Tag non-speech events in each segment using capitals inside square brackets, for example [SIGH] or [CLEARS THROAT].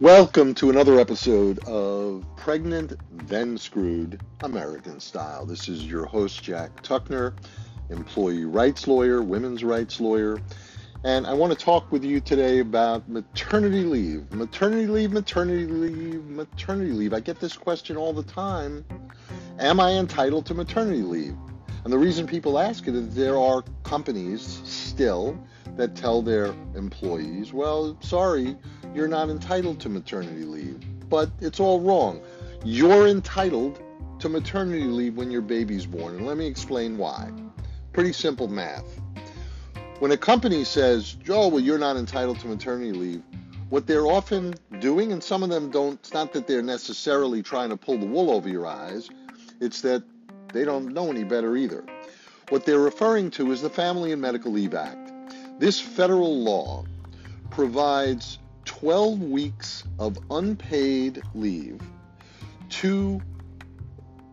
Welcome to another episode of Pregnant Then Screwed American Style. This is your host, Jack Tuckner, employee rights lawyer, women's rights lawyer, and I want to talk with you today about maternity leave. Maternity leave, maternity leave, maternity leave. I get this question all the time Am I entitled to maternity leave? And the reason people ask it is there are companies still that tell their employees, well, sorry, you're not entitled to maternity leave. But it's all wrong. You're entitled to maternity leave when your baby's born. And let me explain why. Pretty simple math. When a company says, oh, well, you're not entitled to maternity leave, what they're often doing, and some of them don't, it's not that they're necessarily trying to pull the wool over your eyes, it's that they don't know any better either. What they're referring to is the Family and Medical Leave Act. This federal law provides 12 weeks of unpaid leave to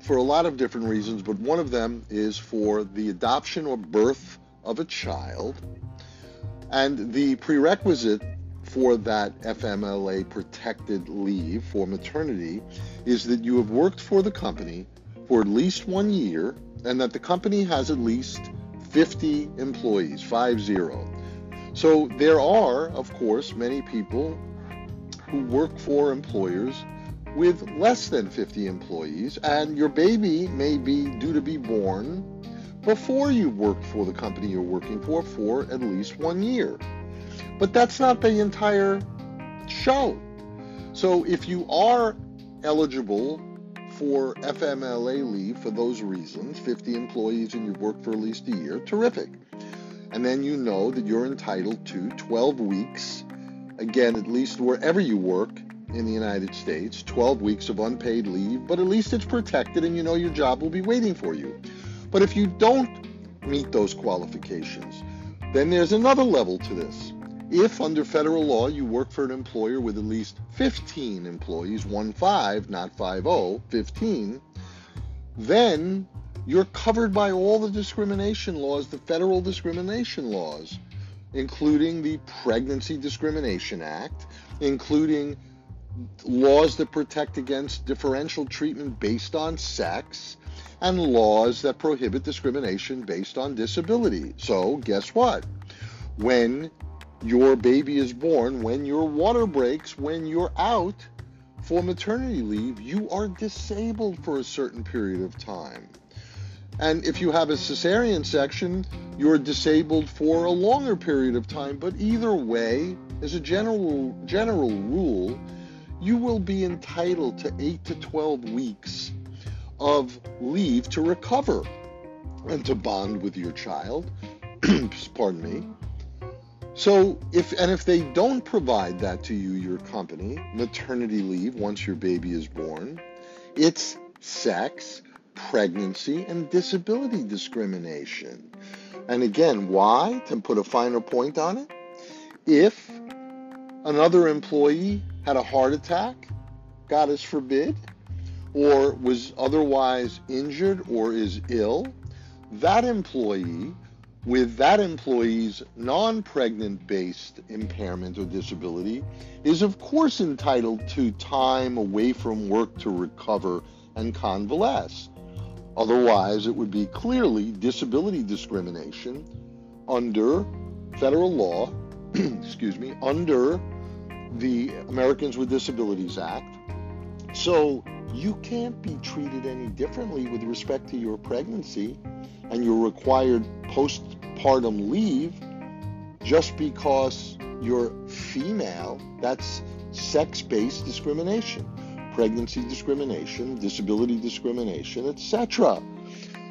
for a lot of different reasons, but one of them is for the adoption or birth of a child. And the prerequisite for that FMLA protected leave for maternity is that you have worked for the company for at least one year and that the company has at least 50 employees, five zero. So there are, of course, many people who work for employers with less than 50 employees, and your baby may be due to be born before you work for the company you're working for for at least one year. But that's not the entire show. So if you are eligible for FMLA leave for those reasons, 50 employees and you've worked for at least a year, terrific and then you know that you're entitled to 12 weeks, again, at least wherever you work in the United States, 12 weeks of unpaid leave, but at least it's protected and you know your job will be waiting for you. But if you don't meet those qualifications, then there's another level to this. If under federal law you work for an employer with at least 15 employees, 1 5, not 5 0, 15, then you're covered by all the discrimination laws, the federal discrimination laws, including the Pregnancy Discrimination Act, including laws that protect against differential treatment based on sex, and laws that prohibit discrimination based on disability. So, guess what? When your baby is born, when your water breaks, when you're out for maternity leave, you are disabled for a certain period of time. And if you have a cesarean section, you're disabled for a longer period of time. But either way, as a general general rule, you will be entitled to 8 to 12 weeks of leave to recover and to bond with your child. [CLEARS THROAT] Pardon me. So if and if they don't provide that to you, your company, maternity leave once your baby is born, it's sex, pregnancy and disability discrimination. And again, why? To put a finer point on it, if another employee had a heart attack, God is forbid, or was otherwise injured or is ill, that employee with that employee's non pregnant based impairment or disability is, of course, entitled to time away from work to recover and convalesce. Otherwise, it would be clearly disability discrimination under federal law, [CLEARS THROAT] excuse me, under the Americans with Disabilities Act. So you can't be treated any differently with respect to your pregnancy and your required postpartum leave just because you're female. That's sex based discrimination pregnancy discrimination, disability discrimination, etc.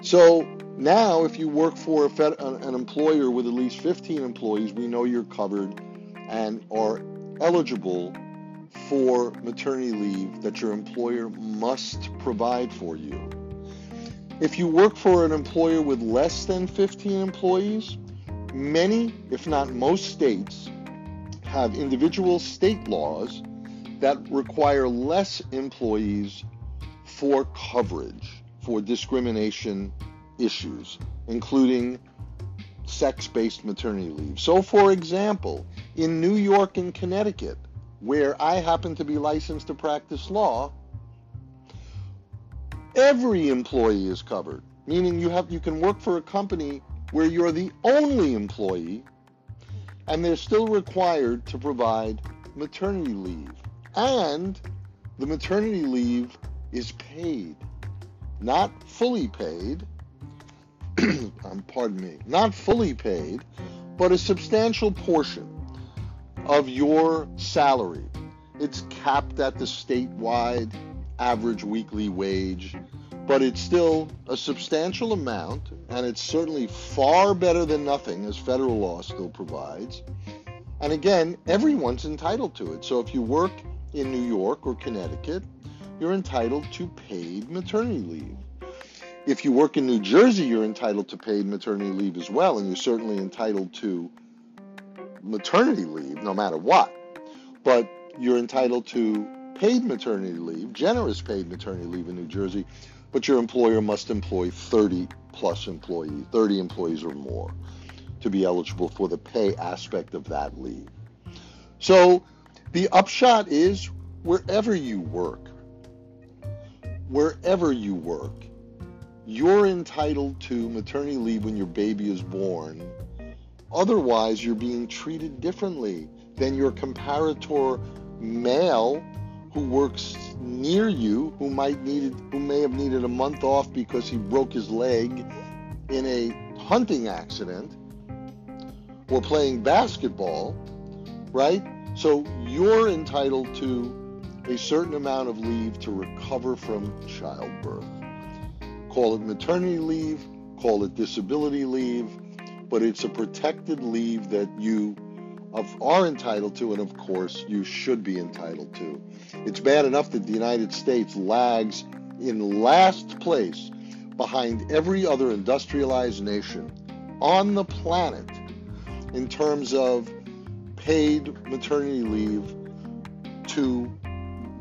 So now, if you work for fed, an employer with at least 15 employees, we know you're covered and are eligible for maternity leave that your employer must provide for you. If you work for an employer with less than 15 employees, many, if not most states, have individual state laws that require less employees for coverage for discrimination issues, including sex based maternity leave. So, for example, in New York and Connecticut, where I happen to be licensed to practice law, every employee is covered. Meaning you have you can work for a company where you're the only employee and they're still required to provide maternity leave. And the maternity leave is paid, not fully paid. [CLEARS THROAT] um, pardon me, not fully paid, but a substantial portion of your salary. It's capped at the statewide average weekly wage, but it's still a substantial amount, and it's certainly far better than nothing, as federal law still provides. And again, everyone's entitled to it. So if you work in New York or Connecticut, you're entitled to paid maternity leave. If you work in New Jersey, you're entitled to paid maternity leave as well, and you're certainly entitled to maternity leave no matter what. But you're entitled to paid maternity leave, generous paid maternity leave in New Jersey, but your employer must employ 30 plus employees, 30 employees or more to be eligible for the pay aspect of that leave. So the upshot is wherever you work, wherever you work, you're entitled to maternity leave when your baby is born. Otherwise, you're being treated differently than your comparator male who works near you, who might needed, who may have needed a month off because he broke his leg in a hunting accident or playing basketball, right? So you're entitled to a certain amount of leave to recover from childbirth. Call it maternity leave, call it disability leave, but it's a protected leave that you are entitled to, and of course, you should be entitled to. It's bad enough that the United States lags in last place behind every other industrialized nation on the planet in terms of paid maternity leave to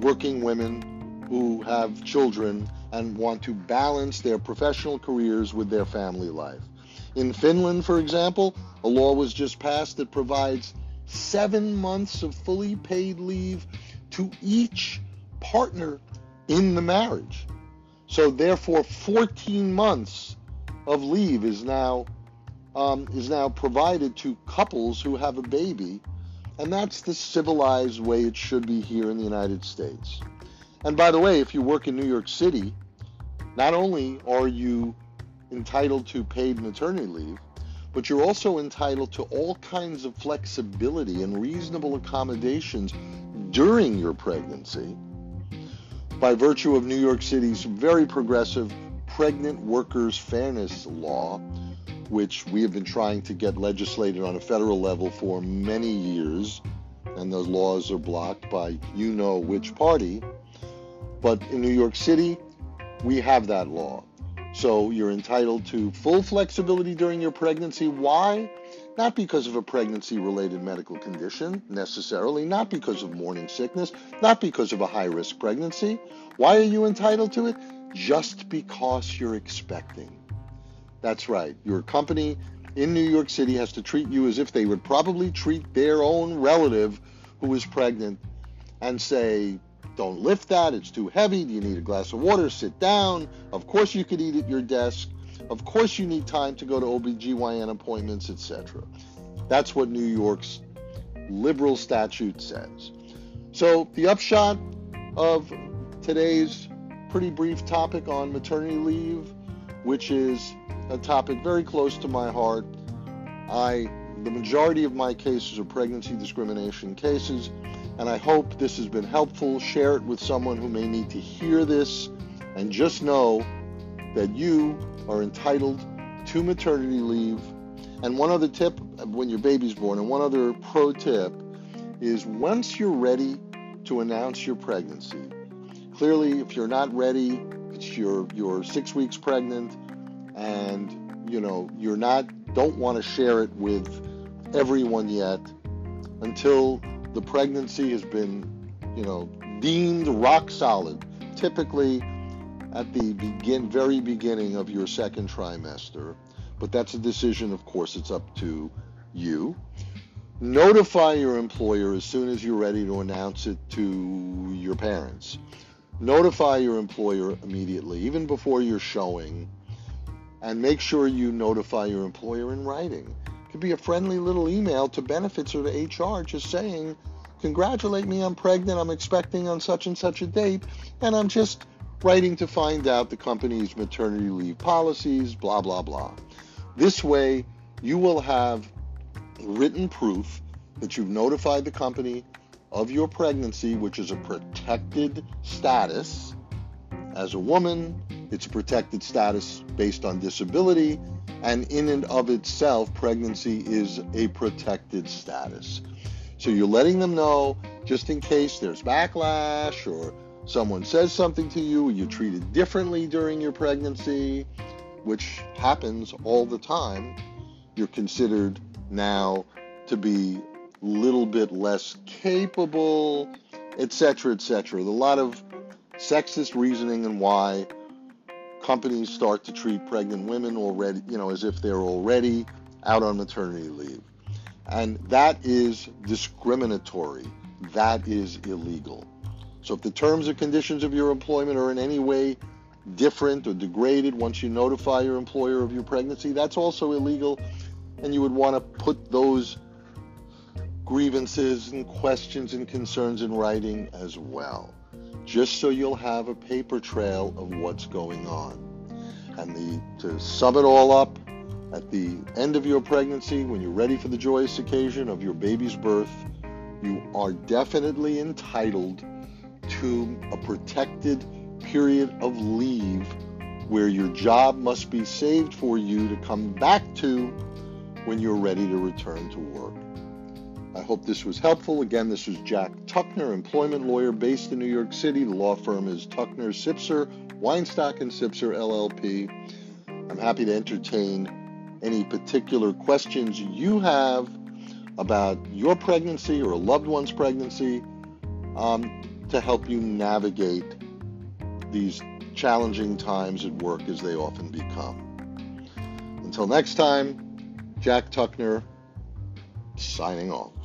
working women who have children and want to balance their professional careers with their family life. In Finland, for example, a law was just passed that provides seven months of fully paid leave to each partner in the marriage. So therefore, 14 months of leave is now um, is now provided to couples who have a baby, and that's the civilized way it should be here in the United States. And by the way, if you work in New York City, not only are you entitled to paid maternity leave, but you're also entitled to all kinds of flexibility and reasonable accommodations during your pregnancy by virtue of New York City's very progressive Pregnant Workers Fairness Law, which we have been trying to get legislated on a federal level for many years, and those laws are blocked by you know which party. But in New York City, we have that law. So you're entitled to full flexibility during your pregnancy. Why? Not because of a pregnancy related medical condition necessarily, not because of morning sickness, not because of a high risk pregnancy. Why are you entitled to it? Just because you're expecting. That's right. Your company in New York City has to treat you as if they would probably treat their own relative who is pregnant and say, don't lift that, it's too heavy. Do you need a glass of water? Sit down. Of course, you could eat at your desk. Of course, you need time to go to OBGYN appointments, etc. That's what New York's liberal statute says. So, the upshot of today's pretty brief topic on maternity leave, which is a topic very close to my heart. I the majority of my cases are pregnancy discrimination cases, and I hope this has been helpful. Share it with someone who may need to hear this, and just know that you are entitled to maternity leave. And one other tip when your baby's born, and one other pro tip is once you're ready to announce your pregnancy, clearly if you're not ready, it's your you're six weeks pregnant and you know you're not don't want to share it with everyone yet until the pregnancy has been you know deemed rock solid typically at the begin very beginning of your second trimester but that's a decision of course it's up to you Notify your employer as soon as you're ready to announce it to your parents. Notify your employer immediately, even before you're showing, and make sure you notify your employer in writing. Could be a friendly little email to benefits or to HR just saying, Congratulate me, I'm pregnant, I'm expecting on such and such a date, and I'm just writing to find out the company's maternity leave policies, blah, blah, blah. This way, you will have written proof that you've notified the company of your pregnancy, which is a protected status. As a woman, it's a protected status based on disability, and in and of itself, pregnancy is a protected status. So you're letting them know just in case there's backlash or someone says something to you, you're treated differently during your pregnancy, which happens all the time. You're considered now to be a little bit less capable, etc., etc. A lot of sexist reasoning and why companies start to treat pregnant women already, you know, as if they're already out on maternity leave. And that is discriminatory. That is illegal. So if the terms and conditions of your employment are in any way different or degraded once you notify your employer of your pregnancy, that's also illegal and you would want to put those grievances and questions and concerns in writing as well, just so you'll have a paper trail of what's going on. And the, to sum it all up, at the end of your pregnancy, when you're ready for the joyous occasion of your baby's birth, you are definitely entitled to a protected period of leave where your job must be saved for you to come back to when you're ready to return to work. I hope this was helpful. Again, this is Jack Tuckner, employment lawyer based in New York City. The law firm is Tuckner Sipser, Weinstock and Sipser LLP. I'm happy to entertain any particular questions you have about your pregnancy or a loved one's pregnancy um, to help you navigate these challenging times at work as they often become. Until next time, Jack Tuckner signing off.